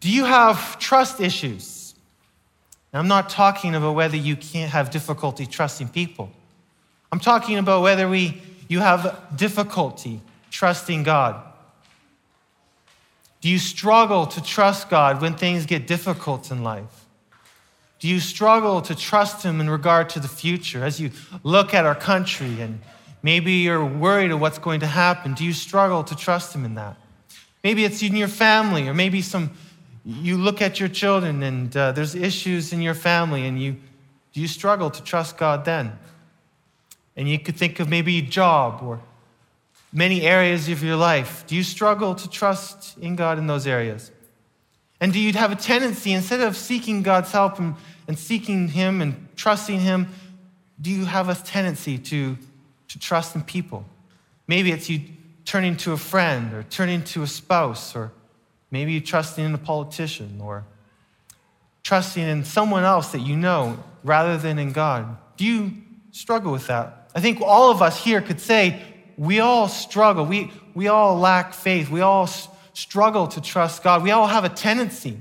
Do you have trust issues? And I'm not talking about whether you can't have difficulty trusting people. I'm talking about whether we, you have difficulty trusting God. Do you struggle to trust God when things get difficult in life? Do you struggle to trust Him in regard to the future as you look at our country and maybe you're worried of what's going to happen? Do you struggle to trust Him in that? Maybe it's in your family, or maybe some you look at your children and uh, there's issues in your family, and you you struggle to trust God then? And you could think of maybe a job or many areas of your life. Do you struggle to trust in God in those areas? And do you have a tendency, instead of seeking God's help and, and seeking Him and trusting Him, do you have a tendency to, to trust in people? Maybe it's you turning to a friend or turning to a spouse, or maybe trusting in a politician or trusting in someone else that you know rather than in God. Do you struggle with that? I think all of us here could say we all struggle. We, we all lack faith. We all struggle to trust God. We all have a tendency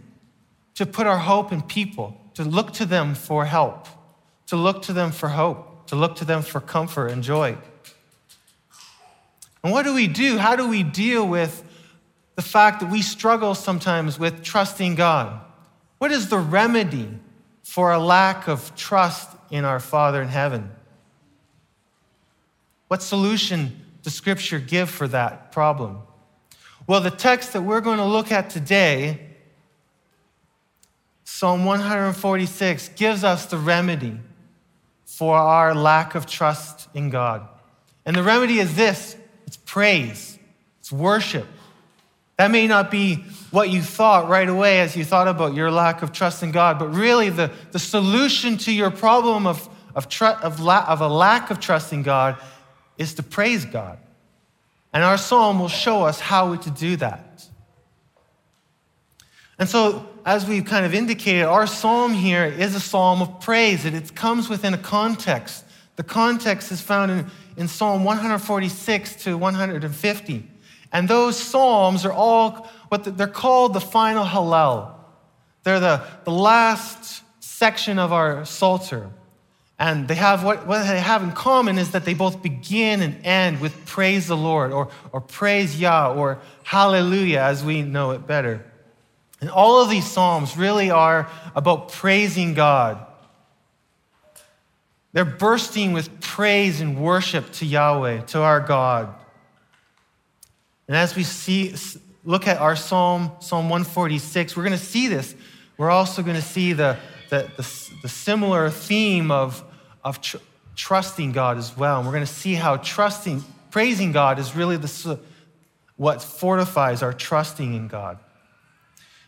to put our hope in people, to look to them for help, to look to them for hope, to look to them for comfort and joy. And what do we do? How do we deal with the fact that we struggle sometimes with trusting God? What is the remedy for a lack of trust in our Father in heaven? What solution does Scripture give for that problem? Well, the text that we're going to look at today, Psalm 146, gives us the remedy for our lack of trust in God. And the remedy is this it's praise, it's worship. That may not be what you thought right away as you thought about your lack of trust in God, but really the, the solution to your problem of, of, tr- of, la- of a lack of trust in God is to praise God. And our psalm will show us how to do that. And so, as we've kind of indicated, our psalm here is a psalm of praise, and it comes within a context. The context is found in, in Psalm 146 to 150. And those psalms are all what the, they're called the final Hallel. They're the, the last section of our Psalter. And they have what, what they have in common is that they both begin and end with praise the Lord or, or praise Yah or hallelujah as we know it better. And all of these Psalms really are about praising God. They're bursting with praise and worship to Yahweh, to our God. And as we see, look at our Psalm, Psalm 146, we're going to see this. We're also going to see the, the, the, the similar theme of of tr- trusting God as well. And we're going to see how trusting, praising God is really the, what fortifies our trusting in God.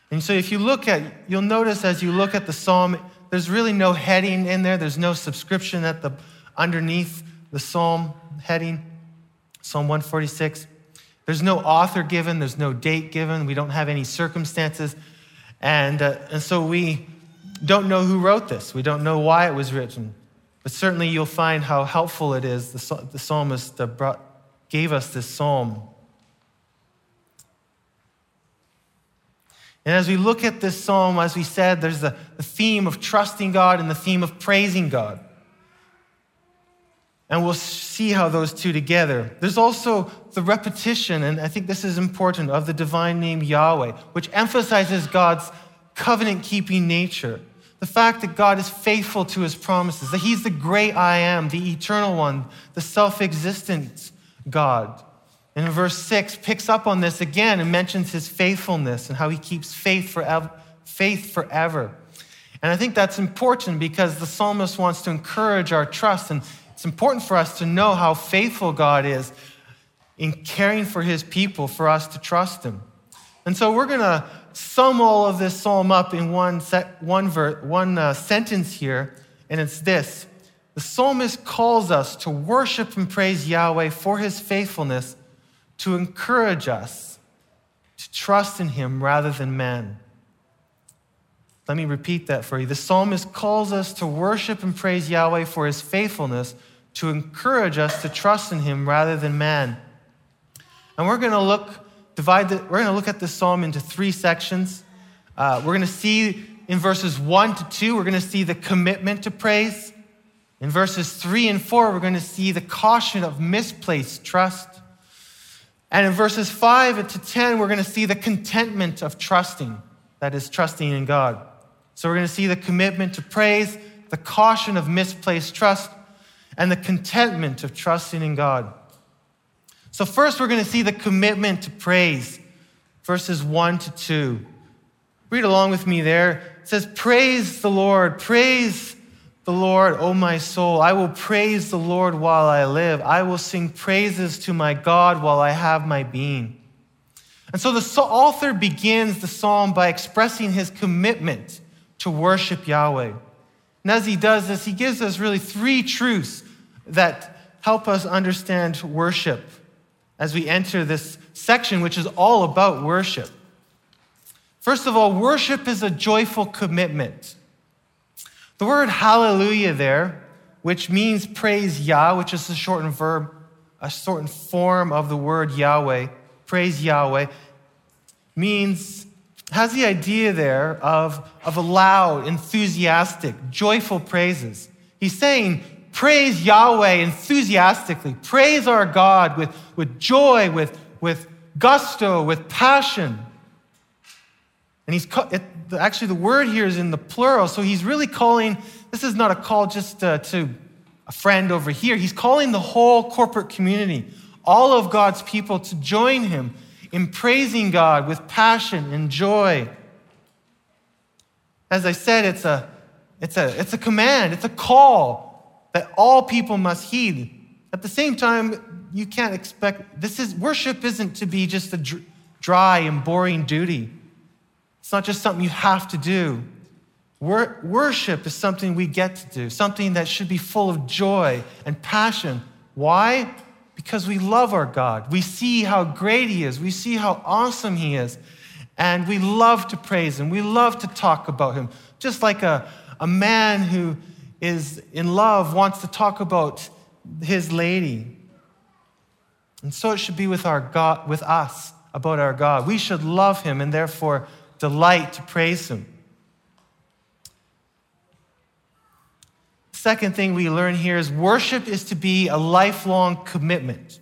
And so if you look at, you'll notice as you look at the psalm, there's really no heading in there. There's no subscription at the underneath the psalm heading, Psalm 146. There's no author given. There's no date given. We don't have any circumstances. And, uh, and so we don't know who wrote this. We don't know why it was written. But certainly you'll find how helpful it is the, the psalmist brought, gave us this psalm. And as we look at this psalm, as we said, there's the, the theme of trusting God and the theme of praising God. And we'll see how those two together. There's also the repetition, and I think this is important, of the divine name Yahweh, which emphasizes God's covenant keeping nature. The fact that God is faithful to his promises, that he's the great I am, the eternal one, the self existent God. And in verse 6, picks up on this again and mentions his faithfulness and how he keeps faith forever. Faith forever. And I think that's important because the psalmist wants to encourage our trust. And it's important for us to know how faithful God is in caring for his people, for us to trust him. And so we're going to sum all of this psalm up in one, set, one, ver, one uh, sentence here, and it's this The psalmist calls us to worship and praise Yahweh for his faithfulness, to encourage us to trust in him rather than man. Let me repeat that for you. The psalmist calls us to worship and praise Yahweh for his faithfulness, to encourage us to trust in him rather than man. And we're going to look divide the, we're going to look at this psalm into three sections. Uh, we're going to see in verses 1 to 2, we're going to see the commitment to praise. In verses 3 and 4, we're going to see the caution of misplaced trust. And in verses 5 to 10, we're going to see the contentment of trusting, that is, trusting in God. So we're going to see the commitment to praise, the caution of misplaced trust, and the contentment of trusting in God. So, first, we're going to see the commitment to praise, verses 1 to 2. Read along with me there. It says, Praise the Lord, praise the Lord, O my soul. I will praise the Lord while I live. I will sing praises to my God while I have my being. And so the author begins the psalm by expressing his commitment to worship Yahweh. And as he does this, he gives us really three truths that help us understand worship as we enter this section, which is all about worship. First of all, worship is a joyful commitment. The word hallelujah there, which means praise Yah, which is a shortened verb, a shortened form of the word Yahweh, praise Yahweh, means, has the idea there of, of a loud, enthusiastic, joyful praises. He's saying, praise Yahweh enthusiastically, praise our God with, with joy, with, with gusto, with passion. And he's it, actually the word here is in the plural, so he's really calling. This is not a call just uh, to a friend over here. He's calling the whole corporate community, all of God's people, to join him in praising God with passion and joy. As I said, it's a, it's a, it's a command, it's a call that all people must heed. At the same time, you can't expect this is worship isn't to be just a dry and boring duty. It's not just something you have to do. Wor- worship is something we get to do, something that should be full of joy and passion. Why? Because we love our God. We see how great He is, we see how awesome He is, and we love to praise Him. We love to talk about Him. Just like a, a man who is in love wants to talk about his lady. And so it should be with our God, with us about our God. We should love him and therefore delight to praise Him. Second thing we learn here is worship is to be a lifelong commitment.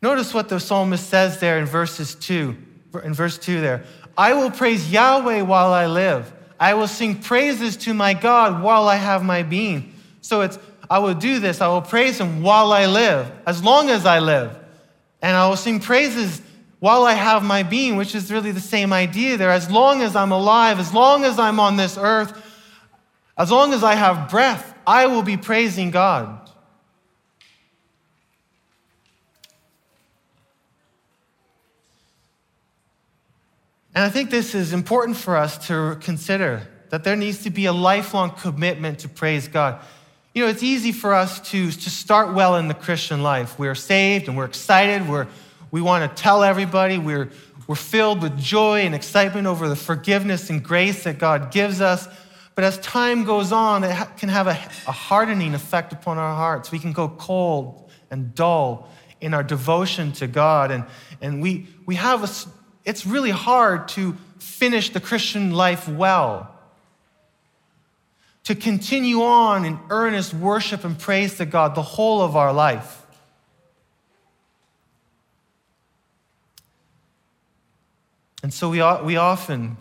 Notice what the psalmist says there in verses 2, in verse 2 there. I will praise Yahweh while I live. I will sing praises to my God while I have my being. So it's I will do this. I will praise him while I live, as long as I live. And I will sing praises while I have my being, which is really the same idea there. As long as I'm alive, as long as I'm on this earth, as long as I have breath, I will be praising God. And I think this is important for us to consider that there needs to be a lifelong commitment to praise God. You know, it's easy for us to, to start well in the Christian life. We're saved and we're excited, we're we want to tell everybody we're, we're filled with joy and excitement over the forgiveness and grace that God gives us. But as time goes on, it can have a, a hardening effect upon our hearts. We can go cold and dull in our devotion to God. And, and we, we have a, it's really hard to finish the Christian life well. To continue on in earnest worship and praise to God the whole of our life. And so we, we often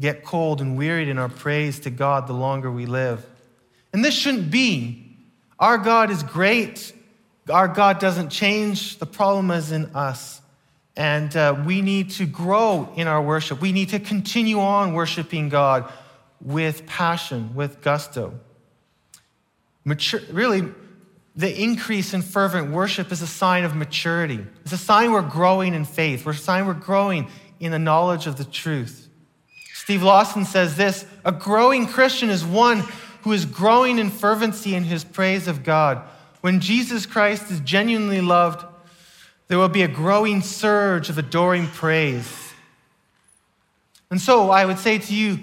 get cold and wearied in our praise to God the longer we live. And this shouldn't be. Our God is great. Our God doesn't change. The problem is in us. And uh, we need to grow in our worship. We need to continue on worshiping God with passion, with gusto. Mature, really, the increase in fervent worship is a sign of maturity. It's a sign we're growing in faith. We're a sign we're growing in the knowledge of the truth. Steve Lawson says this a growing Christian is one who is growing in fervency in his praise of God. When Jesus Christ is genuinely loved, there will be a growing surge of adoring praise. And so I would say to you,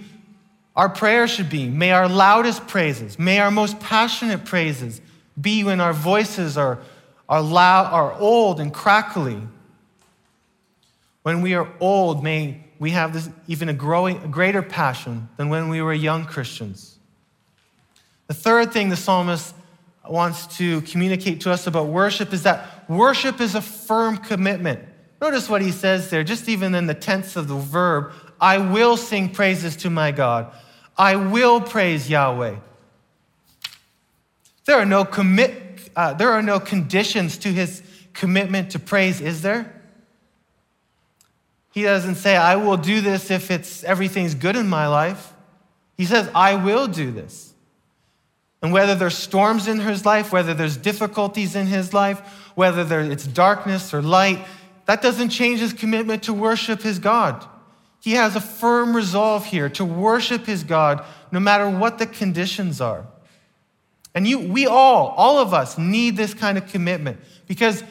our prayer should be may our loudest praises, may our most passionate praises be when our voices are, are, loud, are old and crackly, when we are old, may we have this even a growing, a greater passion than when we were young Christians. The third thing the psalmist wants to communicate to us about worship is that worship is a firm commitment. Notice what he says there, just even in the tense of the verb I will sing praises to my God. I will praise Yahweh. There are no commit, uh, there are no conditions to his commitment to praise, is there? He doesn't say, I will do this if it's everything's good in my life. He says, I will do this. And whether there's storms in his life, whether there's difficulties in his life, whether there, it's darkness or light, that doesn't change his commitment to worship his God. He has a firm resolve here to worship his God no matter what the conditions are. And you, we all, all of us, need this kind of commitment because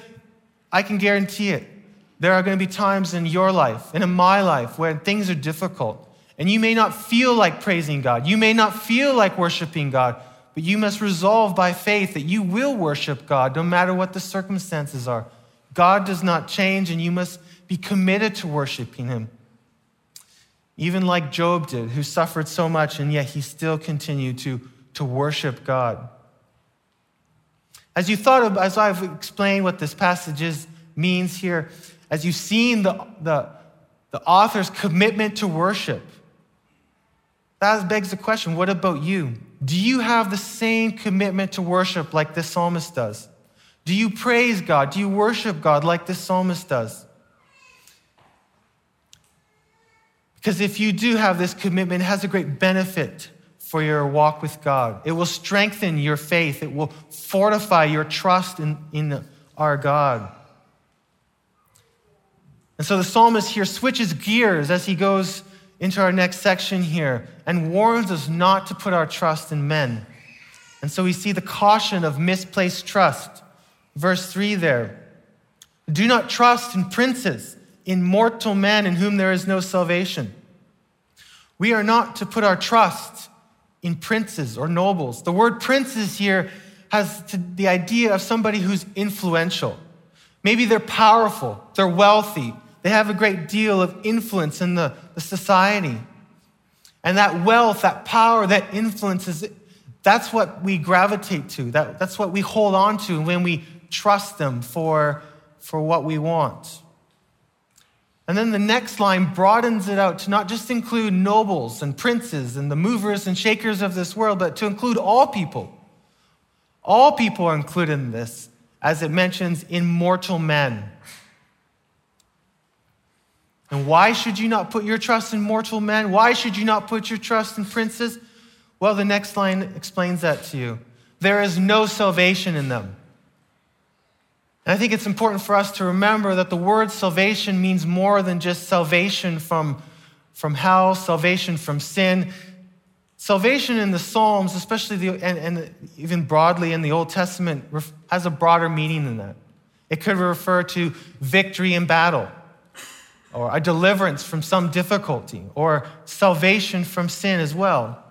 I can guarantee it. There are going to be times in your life and in my life where things are difficult. And you may not feel like praising God. You may not feel like worshiping God, but you must resolve by faith that you will worship God no matter what the circumstances are. God does not change, and you must be committed to worshiping Him. Even like Job did, who suffered so much, and yet he still continued to, to worship God. As you thought of, as I've explained what this passage is, means here, as you've seen the, the, the author's commitment to worship, that begs the question what about you? Do you have the same commitment to worship like this psalmist does? Do you praise God? Do you worship God like this psalmist does? Because if you do have this commitment, it has a great benefit for your walk with God. It will strengthen your faith, it will fortify your trust in, in our God. And so the psalmist here switches gears as he goes into our next section here and warns us not to put our trust in men. And so we see the caution of misplaced trust. Verse 3 there. Do not trust in princes, in mortal men in whom there is no salvation. We are not to put our trust in princes or nobles. The word princes here has the idea of somebody who's influential. Maybe they're powerful, they're wealthy, they have a great deal of influence in the, the society. And that wealth, that power, that influence is that's what we gravitate to. That, that's what we hold on to when we trust them for, for what we want. And then the next line broadens it out to not just include nobles and princes and the movers and shakers of this world, but to include all people. All people are included in this, as it mentions immortal men. And why should you not put your trust in mortal men? Why should you not put your trust in princes? Well, the next line explains that to you. There is no salvation in them. And I think it's important for us to remember that the word salvation means more than just salvation from, from hell, salvation from sin. Salvation in the Psalms, especially the, and, and even broadly in the Old Testament, has a broader meaning than that. It could refer to victory in battle, or a deliverance from some difficulty, or salvation from sin as well.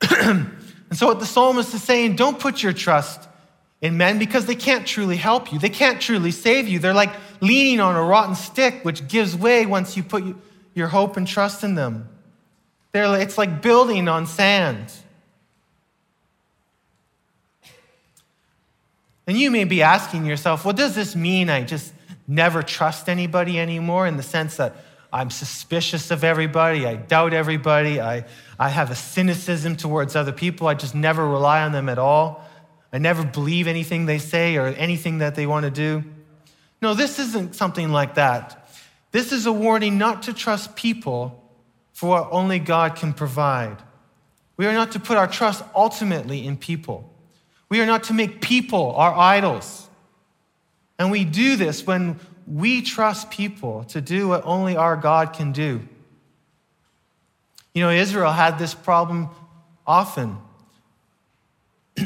and so, what the psalmist is saying, don't put your trust in men because they can't truly help you. They can't truly save you. They're like leaning on a rotten stick, which gives way once you put your hope and trust in them. They're, it's like building on sand. And you may be asking yourself, what does this mean? I just never trust anybody anymore in the sense that I'm suspicious of everybody. I doubt everybody. I, I have a cynicism towards other people. I just never rely on them at all. I never believe anything they say or anything that they want to do. No, this isn't something like that. This is a warning not to trust people for what only God can provide. We are not to put our trust ultimately in people. We are not to make people our idols. And we do this when we trust people to do what only our God can do. You know, Israel had this problem often.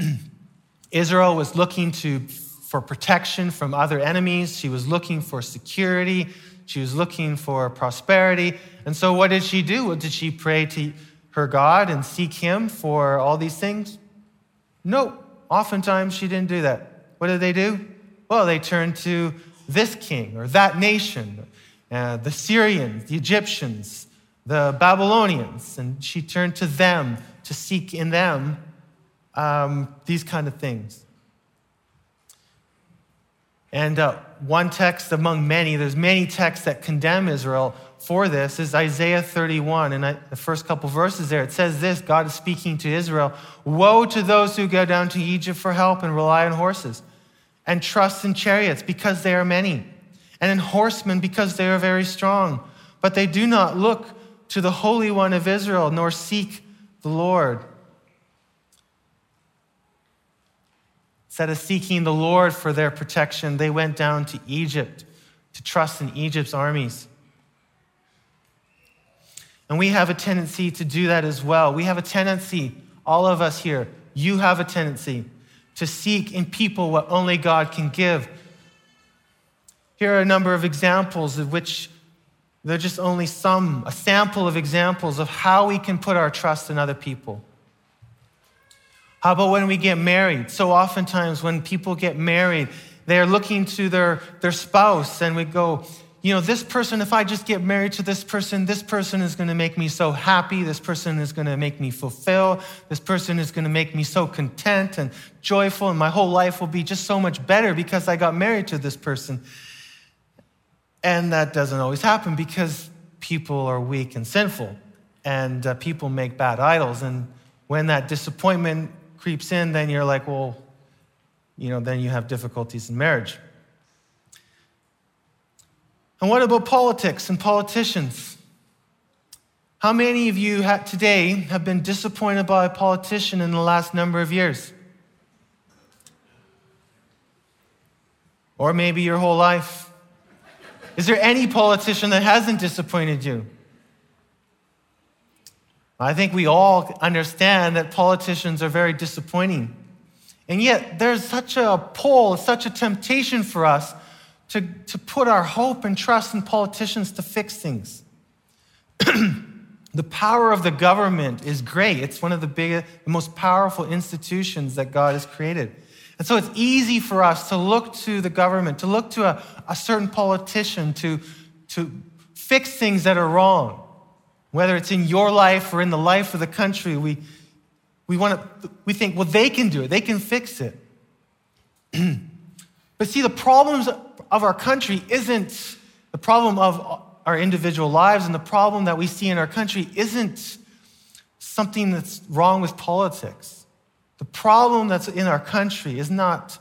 Israel was looking to, for protection from other enemies. She was looking for security. She was looking for prosperity. And so, what did she do? What did she pray to her God and seek Him for all these things? No, oftentimes she didn't do that. What did they do? Well, they turned to this king or that nation. uh, the Syrians, the Egyptians, the Babylonians, and she turned to them to seek in them um, these kind of things. And uh, one text among many, there's many texts that condemn Israel for this, is Isaiah 31. And the first couple verses there, it says this God is speaking to Israel Woe to those who go down to Egypt for help and rely on horses, and trust in chariots because they are many, and in horsemen because they are very strong. But they do not look to the Holy One of Israel, nor seek the Lord. Instead of seeking the Lord for their protection, they went down to Egypt to trust in Egypt's armies. And we have a tendency to do that as well. We have a tendency, all of us here, you have a tendency to seek in people what only God can give. Here are a number of examples of which they're just only some, a sample of examples of how we can put our trust in other people. How about when we get married? So oftentimes when people get married, they're looking to their, their spouse and we go, you know, this person, if I just get married to this person, this person is going to make me so happy. This person is going to make me fulfill. This person is going to make me so content and joyful, and my whole life will be just so much better because I got married to this person. And that doesn't always happen because people are weak and sinful, and uh, people make bad idols. And when that disappointment creeps in, then you're like, well, you know, then you have difficulties in marriage. And what about politics and politicians? How many of you today have been disappointed by a politician in the last number of years? Or maybe your whole life? Is there any politician that hasn't disappointed you? I think we all understand that politicians are very disappointing. And yet, there's such a pull, such a temptation for us to, to put our hope and trust in politicians to fix things. the power of the government is great. It's one of the biggest, the most powerful institutions that God has created. And so it's easy for us to look to the government, to look to a, a certain politician to, to fix things that are wrong. Whether it's in your life or in the life of the country, we, we, want to, we think, well, they can do it, they can fix it. but see, the problems of our country isn't the problem of our individual lives, and the problem that we see in our country isn't something that's wrong with politics. The problem that's in our country is not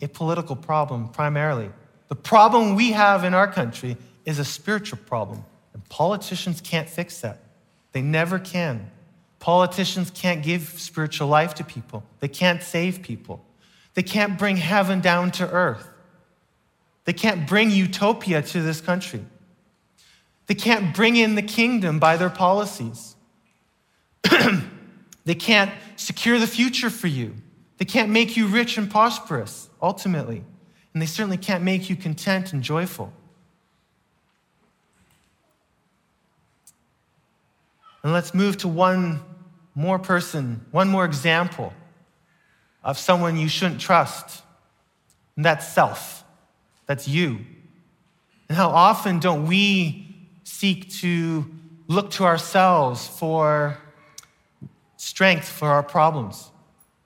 a political problem primarily. The problem we have in our country is a spiritual problem. And politicians can't fix that. They never can. Politicians can't give spiritual life to people, they can't save people, they can't bring heaven down to earth, they can't bring utopia to this country, they can't bring in the kingdom by their policies. they can't secure the future for you. They can't make you rich and prosperous, ultimately. And they certainly can't make you content and joyful. And let's move to one more person, one more example of someone you shouldn't trust. And that's self. That's you. And how often don't we seek to look to ourselves for strength for our problems,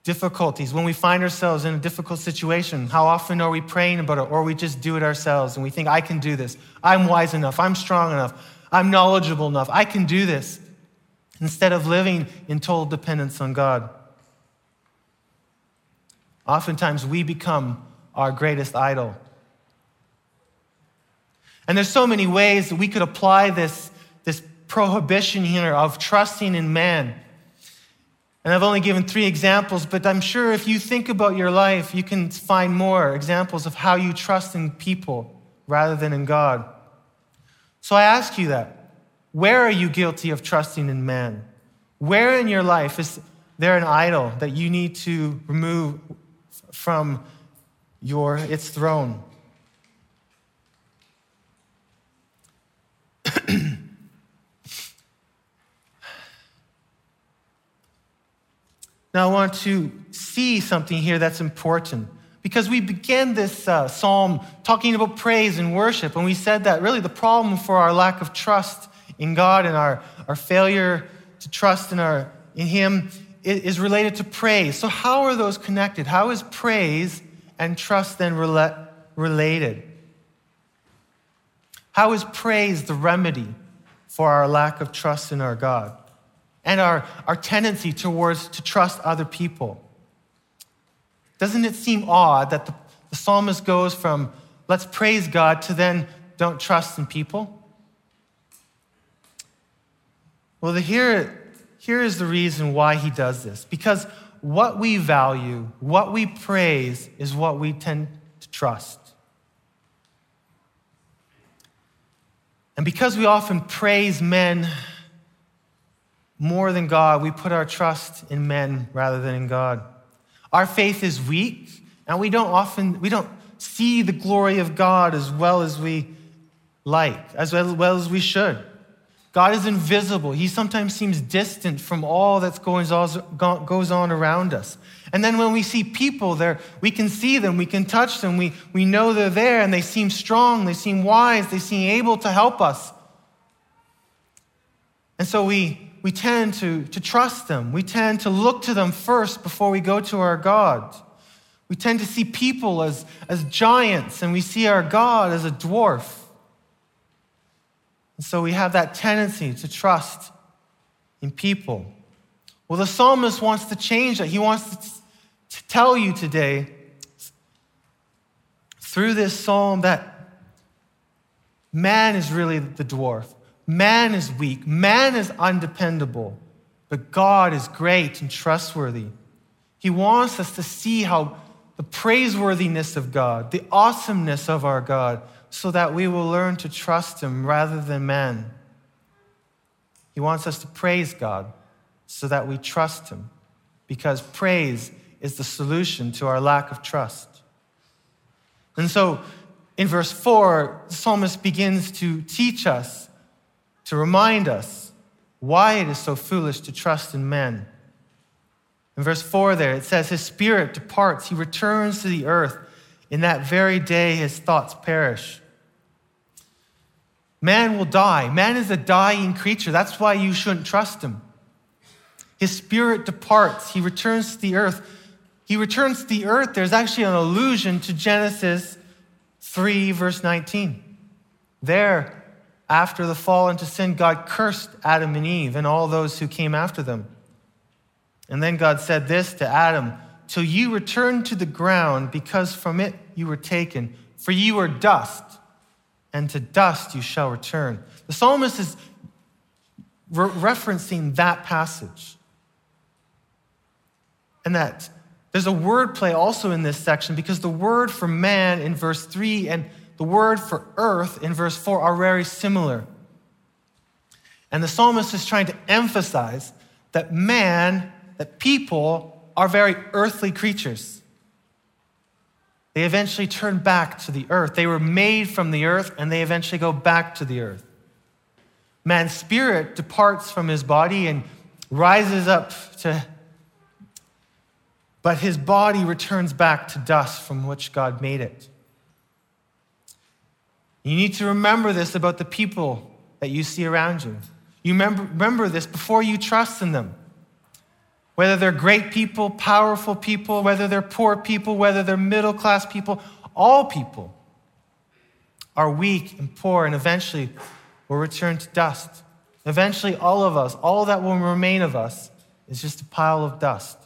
difficulties? When we find ourselves in a difficult situation, how often are we praying about it or we just do it ourselves and we think, I can do this. I'm wise enough. I'm strong enough. I'm knowledgeable enough. I can do this instead of living in total dependence on God. Oftentimes, we become our greatest idol. And there's so many ways that we could apply this, this prohibition here of trusting in man. And I've only given three examples, but I'm sure if you think about your life, you can find more examples of how you trust in people rather than in God. So I ask you that. Where are you guilty of trusting in man? Where in your life is there an idol that you need to remove from your its throne? Now I want to see something here that's important because we began this uh, psalm talking about praise and worship, and we said that really the problem for our lack of trust in God and our, our failure to trust in, our, in Him is related to praise. So, how are those connected? How is praise and trust then related? How is praise the remedy for our lack of trust in our God and our, our tendency towards to trust other people? Doesn't it seem odd that the, the psalmist goes from let's praise God to then don't trust in people? Well, the, here, here is the reason why he does this. Because what we value, what we praise, is what we tend to trust. And because we often praise men more than God, we put our trust in men rather than in God. Our faith is weak, and we don't often we don't see the glory of God as well as we like, as well as we should. God is invisible. He sometimes seems distant from all that goes on around us. And then when we see people there, we can see them, we can touch them, we, we know they're there, and they seem strong, they seem wise, they seem able to help us. And so we, we tend to, to trust them. We tend to look to them first before we go to our God. We tend to see people as, as giants, and we see our God as a dwarf. And so we have that tendency to trust in people. Well, the psalmist wants to change that. He wants to, to tell you today through this psalm that man is really the dwarf. Man is weak. Man is undependable. But God is great and trustworthy. He wants us to see how the praiseworthiness of God, the awesomeness of our God, so that we will learn to trust Him rather than man. He wants us to praise God so that we trust Him, because praise is the solution to our lack of trust. And so in verse 4, the psalmist begins to teach us, to remind us why it is so foolish to trust in men. In verse 4 there, it says, His spirit departs, he returns to the earth. In that very day, his thoughts perish. Man will die. Man is a dying creature. That's why you shouldn't trust him. His spirit departs. He returns to the earth. He returns to the earth. There's actually an allusion to Genesis 3, verse 19. There, after the fall into sin, God cursed Adam and Eve and all those who came after them. And then God said this to Adam Till you return to the ground, because from it you were taken, for you are dust and to dust you shall return. The psalmist is re- referencing that passage. And that there's a word play also in this section because the word for man in verse 3 and the word for earth in verse 4 are very similar. And the psalmist is trying to emphasize that man, that people are very earthly creatures. They eventually turn back to the earth. They were made from the earth and they eventually go back to the earth. Man's spirit departs from his body and rises up to, but his body returns back to dust from which God made it. You need to remember this about the people that you see around you. You remember, this before you trust in them whether they're great people, powerful people, whether they're poor people, whether they're middle class people, all people are weak and poor and eventually will return to dust. Eventually, all of us, all that will remain of us, is just a pile of dust.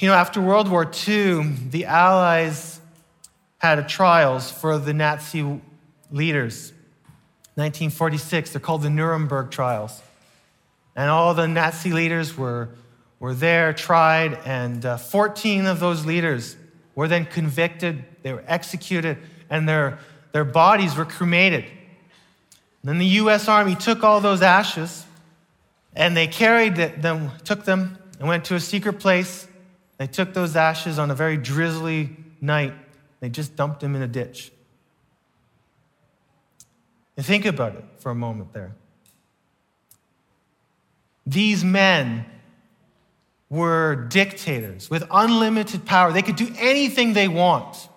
You know, after World War II, the Allies had trials for the Nazi leaders. 1946, they're called the Nuremberg trials. And all the Nazi leaders were, were there, tried, and uh, 14 of those leaders were then convicted, they were executed, and their, their bodies were cremated. And then the US Army took all those ashes and they carried them, took them and went to a secret place. They took those ashes on a very drizzly night. They just dumped them in a ditch. And think about it for a moment there. These men were dictators with unlimited power. They could do anything they want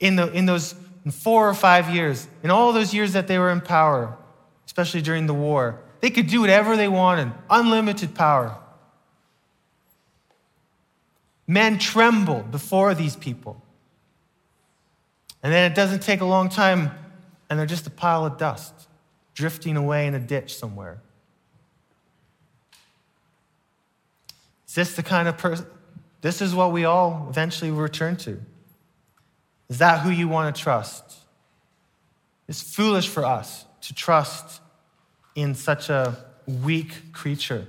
in, the, in those four or five years, in all those years that they were in power, especially during the war. They could do whatever they wanted, unlimited power. Men trembled before these people. And then it doesn't take a long time, and they're just a pile of dust drifting away in a ditch somewhere. Is this the kind of person? This is what we all eventually return to. Is that who you want to trust? It's foolish for us to trust in such a weak creature.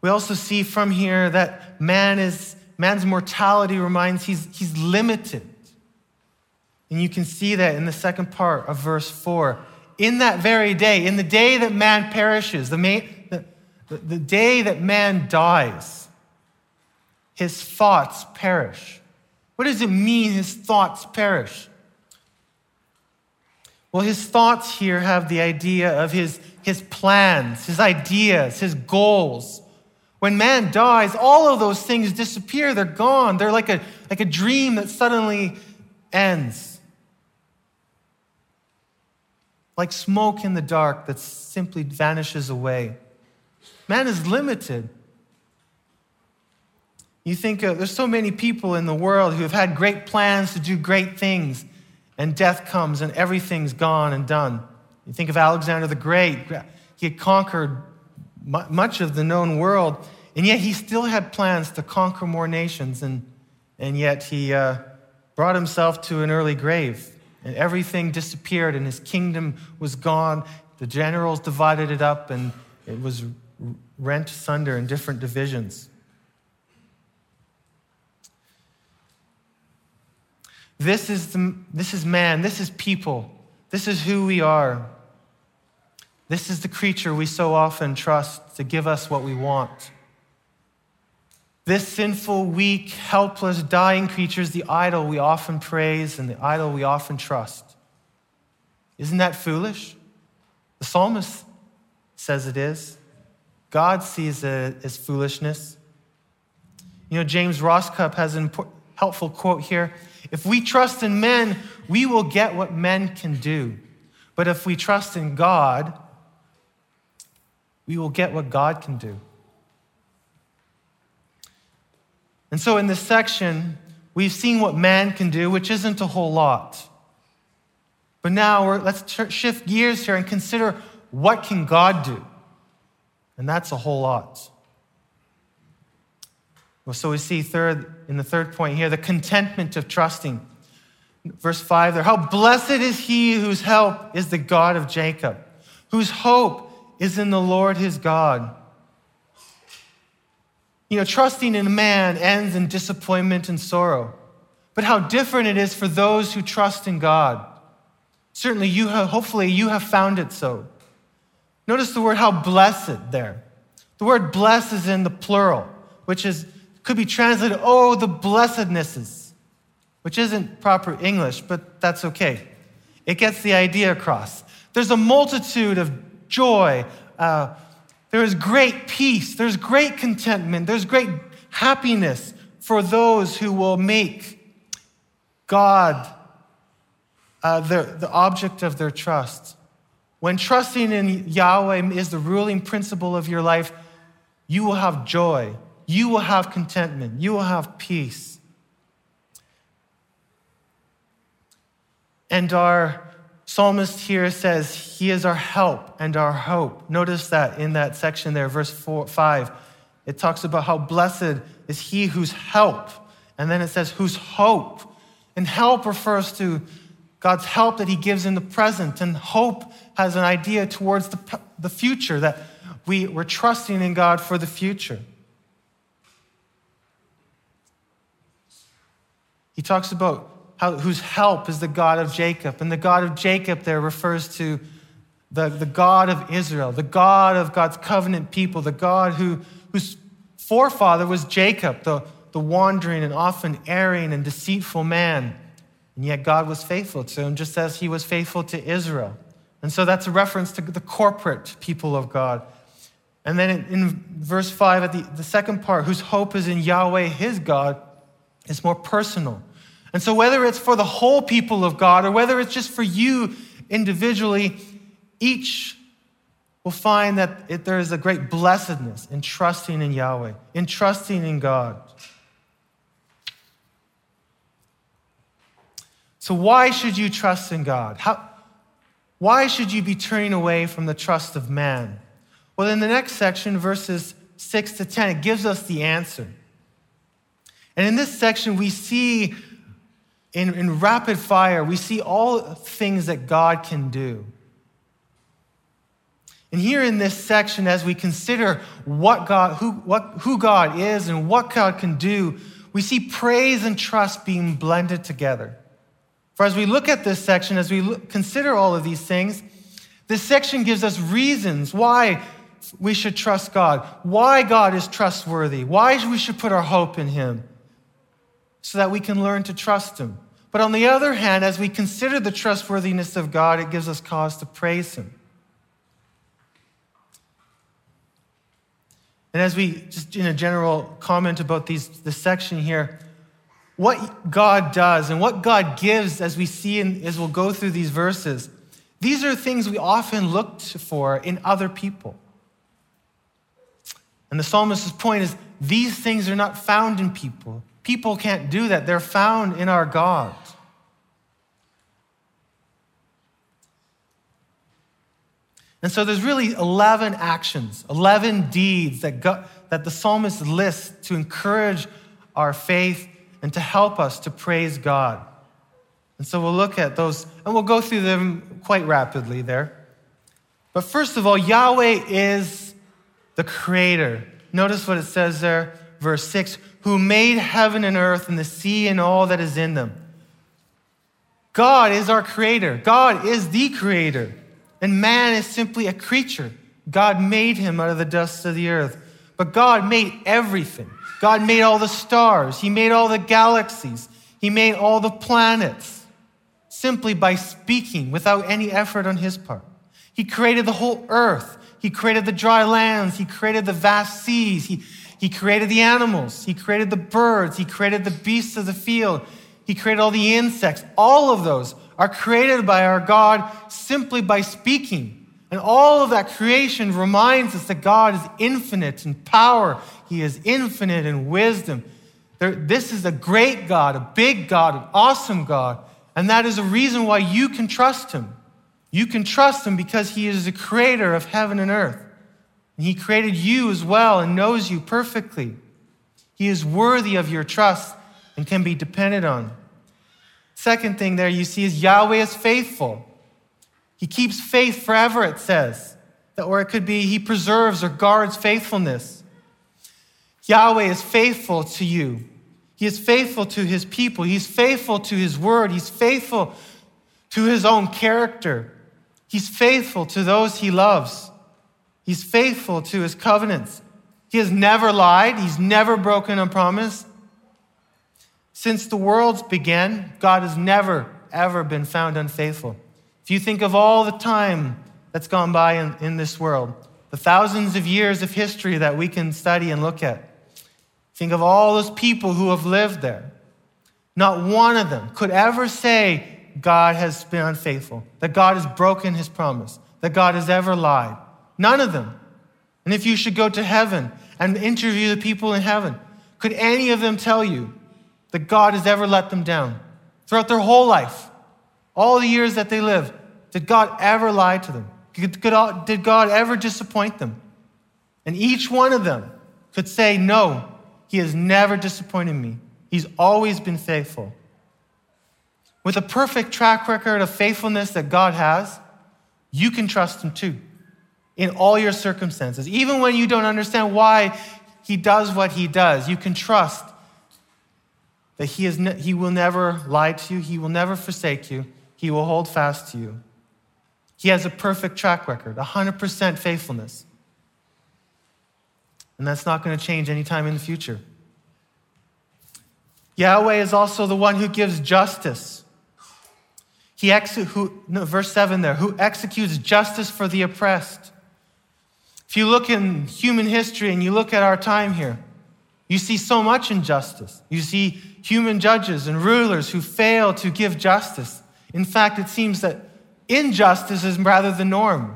We also see from here that man is, man's mortality reminds he's, he's limited. And you can see that in the second part of verse 4. In that very day, in the day that man perishes, the, the, the day that man dies, his thoughts perish. What does it mean, his thoughts perish? Well, his thoughts here have the idea of his, his plans, his ideas, his goals, when man dies, all of those things disappear. They're gone. They're like a, like a dream that suddenly ends. Like smoke in the dark that simply vanishes away. Man is limited. You think uh, there's so many people in the world who have had great plans to do great things, and death comes and everything's gone and done. You think of Alexander the Great. He had conquered much of the known world. And yet he still had plans to conquer more nations, and, and yet he uh, brought himself to an early grave. And everything disappeared, and his kingdom was gone. The generals divided it up, and it was rent asunder in different divisions. This is, the, this is man, this is people, this is who we are. This is the creature we so often trust to give us what we want. This sinful, weak, helpless, dying creature is the idol we often praise and the idol we often trust. Isn't that foolish? The psalmist says it is. God sees it as foolishness. You know, James Rosscup has a helpful quote here. If we trust in men, we will get what men can do. But if we trust in God, we will get what God can do. And so in this section, we've seen what man can do, which isn't a whole lot. But now let's shift gears here and consider what can God do? And that's a whole lot. Well, so we see third in the third point here, the contentment of trusting. Verse 5 there, how blessed is he whose help is the God of Jacob, whose hope is in the Lord his God. You know, trusting in man ends in disappointment and sorrow. But how different it is for those who trust in God. Certainly, you have, hopefully, you have found it so. Notice the word how blessed there. The word blessed is in the plural, which is could be translated, oh, the blessednesses, which isn't proper English, but that's okay. It gets the idea across. There's a multitude of joy. Uh, there is great peace. There's great contentment. There's great happiness for those who will make God uh, the, the object of their trust. When trusting in Yahweh is the ruling principle of your life, you will have joy. You will have contentment. You will have peace. And our psalmist here says, He is our help and our hope. Notice that in that section there, verse four, 5. It talks about how blessed is he whose help. And then it says, whose hope. And help refers to God's help that he gives in the present. And hope has an idea towards the, the future, that we, we're trusting in God for the future. He talks about how, whose help is the God of Jacob. And the God of Jacob there refers to the, the God of Israel, the God of God's covenant people, the God who, whose forefather was Jacob, the, the wandering and often erring and deceitful man. And yet God was faithful to him, just as he was faithful to Israel. And so that's a reference to the corporate people of God. And then in, verse 5, at the, the second part, whose hope is in Yahweh, his God, is more personal. And so, whether it's for the whole people of God or whether it's just for you individually, each will find that it, there is a great blessedness in trusting in Yahweh, in trusting in God. So, why should you trust in God? How, why should you be turning away from the trust of man? Well, in the next section, verses 6 to 10, it gives us the answer. And in this section, we see in, in rapid fire, we see all things that God can do. And here in this section, as we consider what God, who, what, who God is and what God can do, we see praise and trust being blended together. For as we look at this section, as we look, consider all of these things, this section gives us reasons why we should trust God, why God is trustworthy, why we should put our hope in Him, so that we can learn to trust Him. But on the other hand, as we consider the trustworthiness of God, it gives us cause to praise Him. And as we just in a general comment about these this section here, what God does and what God gives as we see in, as we'll go through these verses, these are things we often look for in other people. And the psalmist's point is these things are not found in people. People can't do that. They're found in our God. And so there's really 11 actions, 11 deeds that, God, that the psalmist lists to encourage our faith and to help us to praise God. And so we'll look at those and we'll go through them quite rapidly there. But first of all, Yahweh is the creator. Notice what it says there, verse 6 who made heaven and earth and the sea and all that is in them. God is our creator, God is the creator. And man is simply a creature. God made him out of the dust of the earth. But God made everything. God made all the stars. He made all the galaxies. He made all the planets simply by speaking without any effort on his part. He created the whole earth. He created the dry lands. He created the vast seas. He, he created the animals. He created the birds. He created the beasts of the field. He created all the insects. All of those are created by our God simply by speaking. And all of that creation reminds us that God is infinite in power, He is infinite in wisdom. There, this is a great God, a big God, an awesome God. And that is a reason why you can trust Him. You can trust Him because He is the creator of heaven and earth. And He created you as well and knows you perfectly. He is worthy of your trust and can be depended on. Second thing there you see is Yahweh is faithful. He keeps faith forever, it says. Or it could be he preserves or guards faithfulness. Yahweh is faithful to you. He is faithful to his people. He's faithful to his word. He's faithful to his own character. He's faithful to those he loves. He's faithful to his covenants. He has never lied. He's never broken a promise. Since the worlds began, God has never, ever been found unfaithful. If you think of all the time that's gone by in, in this world, the thousands of years of history that we can study and look at, think of all those people who have lived there. Not one of them could ever say God has been unfaithful, that God has broken his promise, that God has ever lied. None of them. And if you should go to heaven and interview the people in heaven, could any of them tell you that God has ever let them down. Throughout their whole life, all the years that they lived, did God ever lie to them? Did God ever disappoint them? And each one of them could say, No, He has never disappointed me. He's always been faithful. With a perfect track record of faithfulness that God has, you can trust Him too in all your circumstances. Even when you don't understand why He does what He does, you can trust that he, is ne- he will never lie to you, He will never forsake you, He will hold fast to you. He has a perfect track record, 100% faithfulness. And that's not going to change anytime in the future. Yahweh is also the one who gives justice. He ex- who, no, verse 7 there, who executes justice for the oppressed. If you look in human history and you look at our time here, you see so much injustice. You see human judges and rulers who fail to give justice. In fact, it seems that injustice is rather the norm.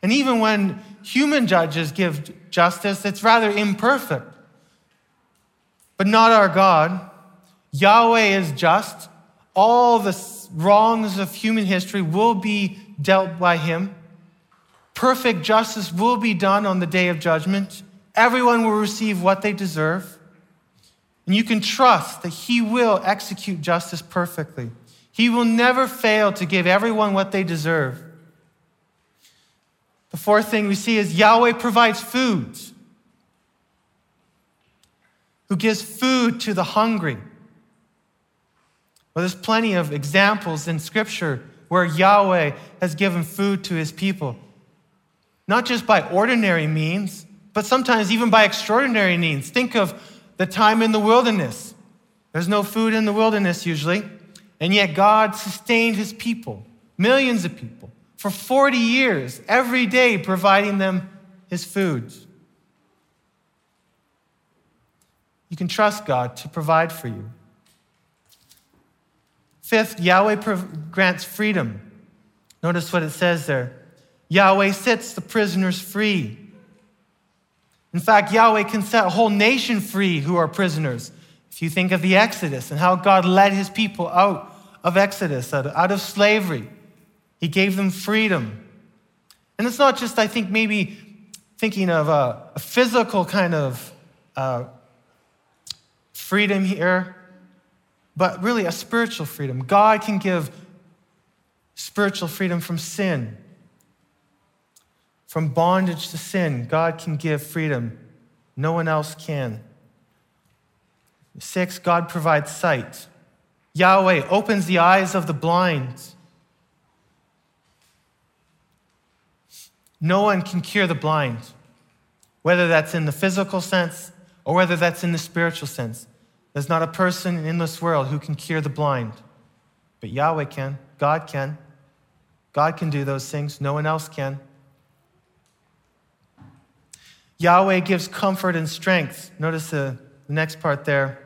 And even when human judges give justice, it's rather imperfect. But not our God. Yahweh is just. All the wrongs of human history will be dealt by him. Perfect justice will be done on the day of judgment. Everyone will receive what they deserve. And you can trust that He will execute justice perfectly. He will never fail to give everyone what they deserve. The fourth thing we see is Yahweh provides food, who gives food to the hungry. Well, there's plenty of examples in Scripture where Yahweh has given food to his people not just by ordinary means, but sometimes even by extraordinary means. Think of the time in the wilderness. There's no food in the wilderness usually, and yet God sustained his people, millions of people, for 40 years, every day providing them his food. You can trust God to provide for you. Fifth, Yahweh grants freedom. Notice what it says there. Yahweh sets the prisoners free. In fact, Yahweh can set a whole nation free who are prisoners. If you think of the Exodus and how God led his people out of Exodus, out of slavery, he gave them freedom. And it's not just, I think, maybe thinking of a, a physical kind of uh, freedom here, but really a spiritual freedom. God can give spiritual freedom from sin. From bondage to sin, God can give freedom. No one else can. Six, God provides sight. Yahweh opens the eyes of the blind. No one can cure the blind, whether that's in the physical sense or whether that's in the spiritual sense. There's not a person in this world who can cure the blind, but Yahweh can. God can. God can do those things. No one else can. Yahweh gives comfort and strength. Notice the, next part there.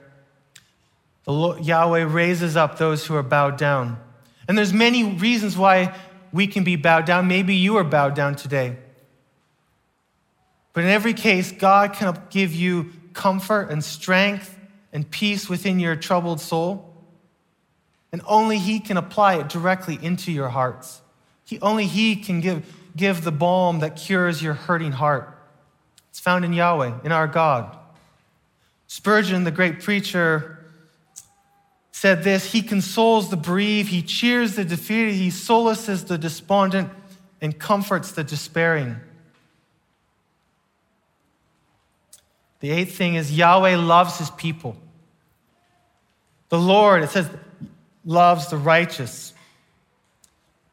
The Lord, Yahweh raises up those who are bowed down. And there's many reasons why we can be bowed down. Maybe you are bowed down today. But in every case, God can give you comfort and strength and peace within your troubled soul. And only He can apply it directly into your hearts. He, only He can give, give the balm that cures your hurting heart. It's found in Yahweh, in our God. Spurgeon, the great preacher, said this He consoles the bereaved, He cheers the defeated, He solaces the despondent, and comforts the despairing. The eighth thing is Yahweh loves His people. The Lord, it says, loves the righteous.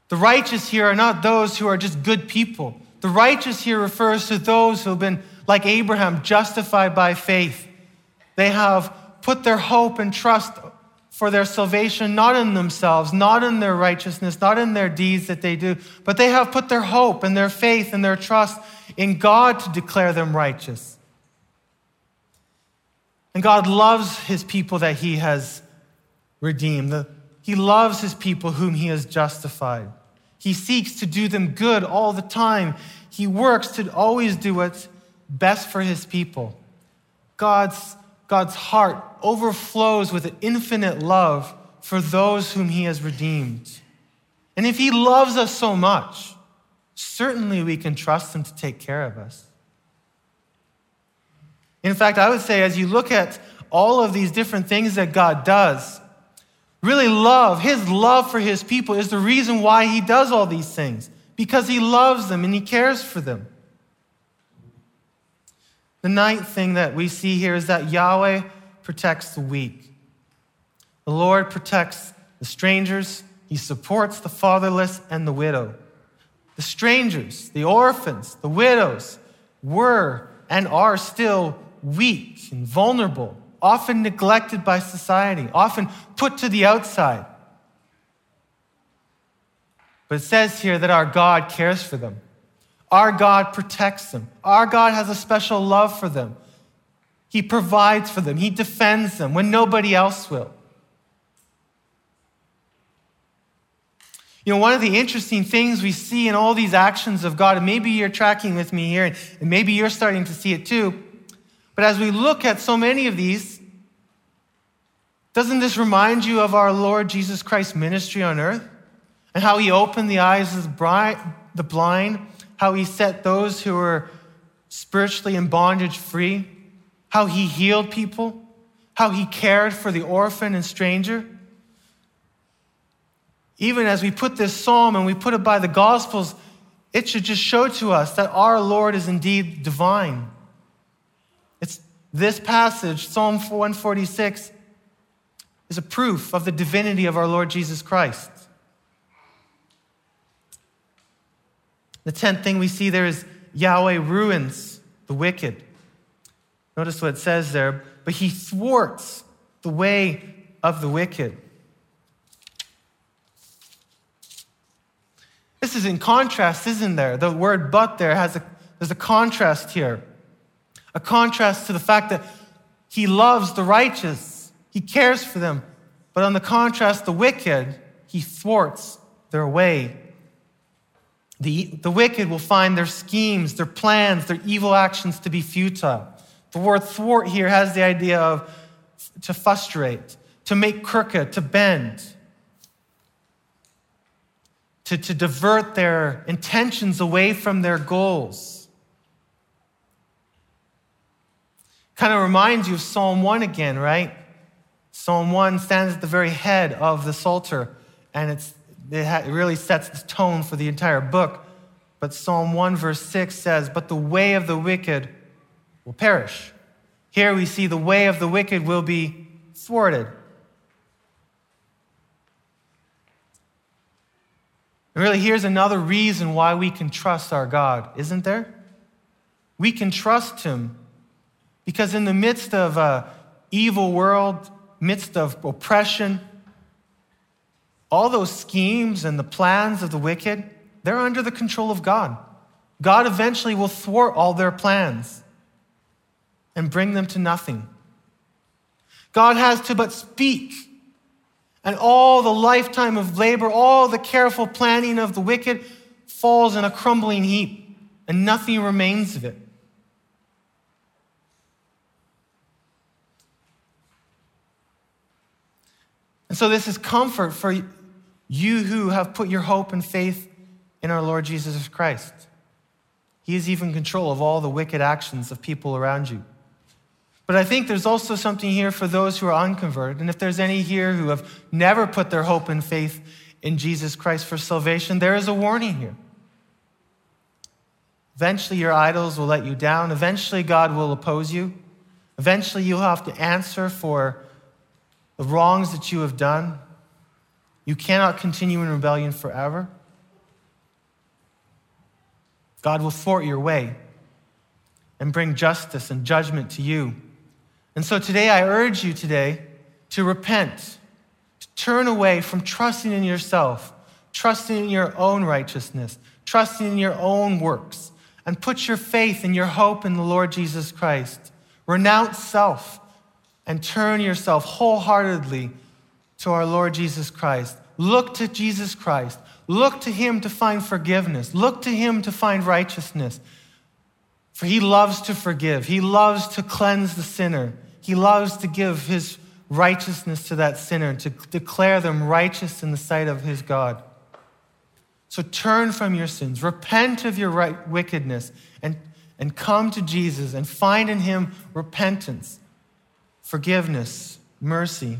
The righteous here are not those who are just good people. The righteous here refers to those who have been like Abraham, justified by faith. They have put their hope and trust for their salvation not in themselves, not in their righteousness, not in their deeds that they do, but they have put their hope and their faith and their trust in God to declare them righteous. And God loves his people that he has redeemed. He loves his people whom he has justified. He seeks to do them good all the time. He works to always do what's best for his people. God's, God's heart overflows with an infinite love for those whom he has redeemed. And if he loves us so much, certainly we can trust him to take care of us. In fact, I would say as you look at all of these different things that God does, really love, his love for his people is the reason why he does all these things, because he loves them and he cares for them. The ninth thing that we see here is that Yahweh protects the weak. The Lord protects the strangers, He supports the fatherless and the widow. The strangers, the orphans, the widows were and are still weak and vulnerable, often neglected by society, often put to the outside. But it says here that our God cares for them. Our God protects them. Our God has a special love for them. He provides for them. He defends them when nobody else will. You know, one of the interesting things we see in all these actions of God, and maybe you're tracking with me here, and maybe you're starting to see it too, but as we look at so many of these, doesn't this remind you of our Lord Jesus Christ's ministry on earth? And how he opened the eyes of the blind, how he set those who were spiritually in bondage free, how he healed people, how he cared for the orphan and stranger. Even as we put this psalm and we put it by the Gospels, it should just show to us that our Lord is indeed divine. It's this passage, Psalm 146, is a proof of the divinity of our Lord Jesus Christ. The tenth thing we see there is Yahweh ruins the wicked. Notice what it says there, but he thwarts the way of the wicked. This is in contrast, isn't there? The word but there has a, there's a contrast here. A contrast to the fact that he loves the righteous, he cares for them. But on the contrast, the wicked, he thwarts their way. The, the wicked will find their schemes, their plans, their evil actions to be futile. The word thwart here has the idea of to frustrate, to make crooked, to bend, to, to divert their intentions away from their goals. Kind of reminds you of Psalm 1 again, right? Psalm 1 stands at the very head of the Psalter, and it's it really sets the tone for the entire book. But Psalm 1, verse 6 says, But the way of the wicked will perish. Here we see the way of the wicked will be thwarted. And really, here's another reason why we can trust our God, isn't there? We can trust Him because in the midst of an evil world, midst of oppression, all those schemes and the plans of the wicked, they're under the control of God. God eventually will thwart all their plans and bring them to nothing. God has to but speak, and all the lifetime of labor, all the careful planning of the wicked falls in a crumbling heap, and nothing remains of it. And so, this is comfort for you who have put your hope and faith in our Lord Jesus Christ. He is even control of all the wicked actions of people around you. But I think there's also something here for those who are unconverted. And if there's any here who have never put their hope and faith in Jesus Christ for salvation, there is a warning here. Eventually, your idols will let you down. Eventually, God will oppose you. Eventually, you'll have to answer for the wrongs that you have done. You cannot continue in rebellion forever. God will thwart your way and bring justice and judgment to you. And so today, I urge you today to repent, to turn away from trusting in yourself, trusting in your own righteousness, trusting in your own works, and put your faith and your hope in the Lord Jesus Christ. Renounce self and turn yourself wholeheartedly to our Lord Jesus Christ. Look to Jesus Christ. Look to him to find forgiveness. Look to him to find righteousness. For he loves to forgive, he loves to cleanse the sinner, he loves to give his righteousness to that sinner, to declare them righteous in the sight of his God. So turn from your sins, repent of your right wickedness, and, and come to Jesus and find in him repentance, forgiveness, mercy.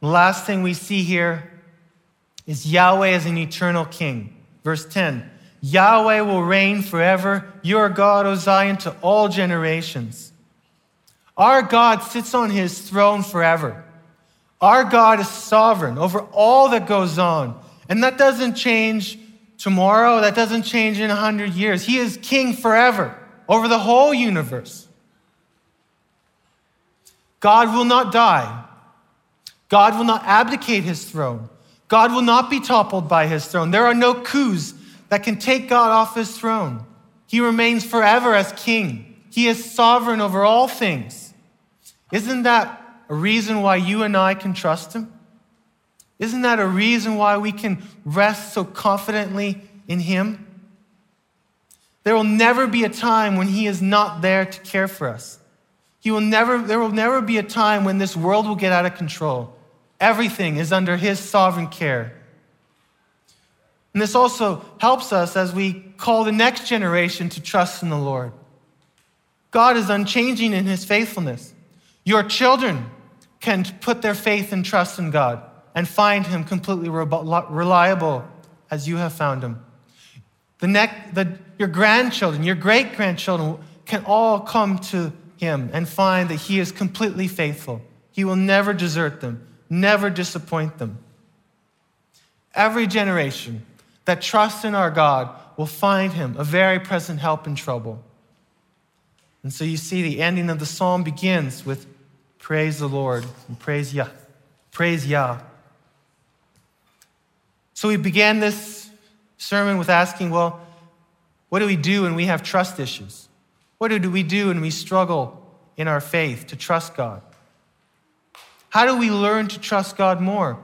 The last thing we see here is Yahweh as an eternal king. Verse 10 Yahweh will reign forever. Your God, O Zion, to all generations. Our God sits on his throne forever. Our God is sovereign over all that goes on. And that doesn't change tomorrow, that doesn't change in a hundred years. He is king forever over the whole universe. God will not die. God will not abdicate his throne. God will not be toppled by his throne. There are no coups that can take God off his throne. He remains forever as king. He is sovereign over all things. Isn't that a reason why you and I can trust him? Isn't that a reason why we can rest so confidently in him? There will never be a time when he is not there to care for us. He will never, there will never be a time when this world will get out of control. Everything is under his sovereign care. And this also helps us as we call the next generation to trust in the Lord. God is unchanging in his faithfulness. Your children can put their faith and trust in God and find him completely reliable as you have found him. The the, your grandchildren, your great grandchildren can all come to him and find that he is completely faithful. He will never desert them, never disappoint them. Every generation that trusts in our God will find him a very present help in trouble. And so you see, the ending of the psalm begins with praise the Lord and praise Yah. Praise Yah. So we began this sermon with asking, well, what do we do when we have trust issues? What do we do when we struggle in our faith to trust God? How do we learn to trust God more?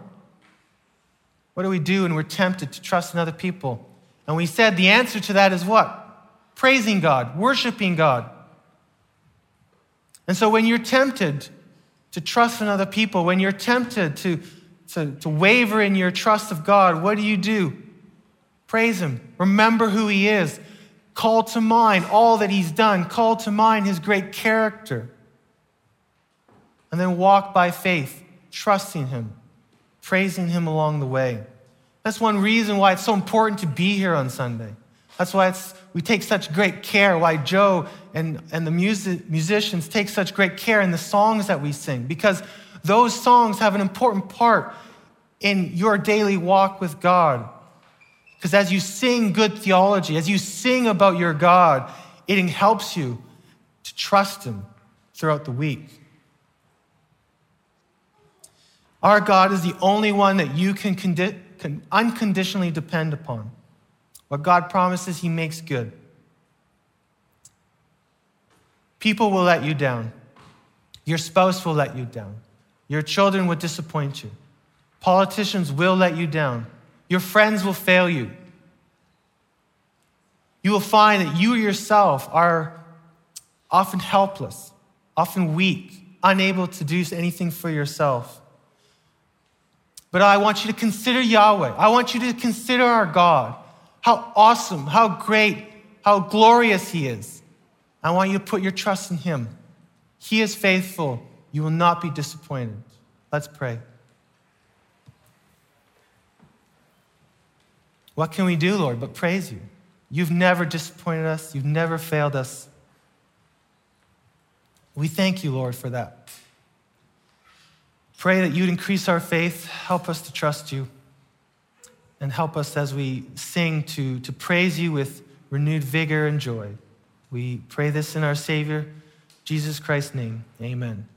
What do we do when we're tempted to trust in other people? And we said the answer to that is what? Praising God, worshiping God. And so when you're tempted to trust in other people, when you're tempted to, to, to waver in your trust of God, what do you do? Praise Him. Remember who He is. Call to mind all that He's done. Call to mind His great character. And then walk by faith, trusting Him praising Him along the way. That's one reason why it's so important to be here on Sunday. That's why we take such great care, why Joe and, and the music, musicians take such great care in the songs that we sing, because those songs have an important part in your daily walk with God. Because as you sing good theology, as you sing about your God, it helps you to trust Him throughout the week. Our God is the only one that you can, condi- can unconditionally depend upon. What God promises, He makes good. People will let you down. Your spouse will let you down. Your children will disappoint you. Politicians will let you down. Your friends will fail you. You will find that you yourself are often helpless, often weak, unable to do anything for yourself. But I want you to consider Yahweh. I want you to consider our God. How awesome, how great, how glorious He is. I want you to put your trust in Him. He is faithful. You will not be disappointed. Let's pray. What can we do, Lord, but praise you? You've never disappointed us, you've never failed us. We thank you, Lord, for that. Pray that you'd increase our faith, help us to trust you, and help us as we sing to, to praise you with renewed vigor and joy. We pray this in our Savior, Jesus Christ's name. Amen.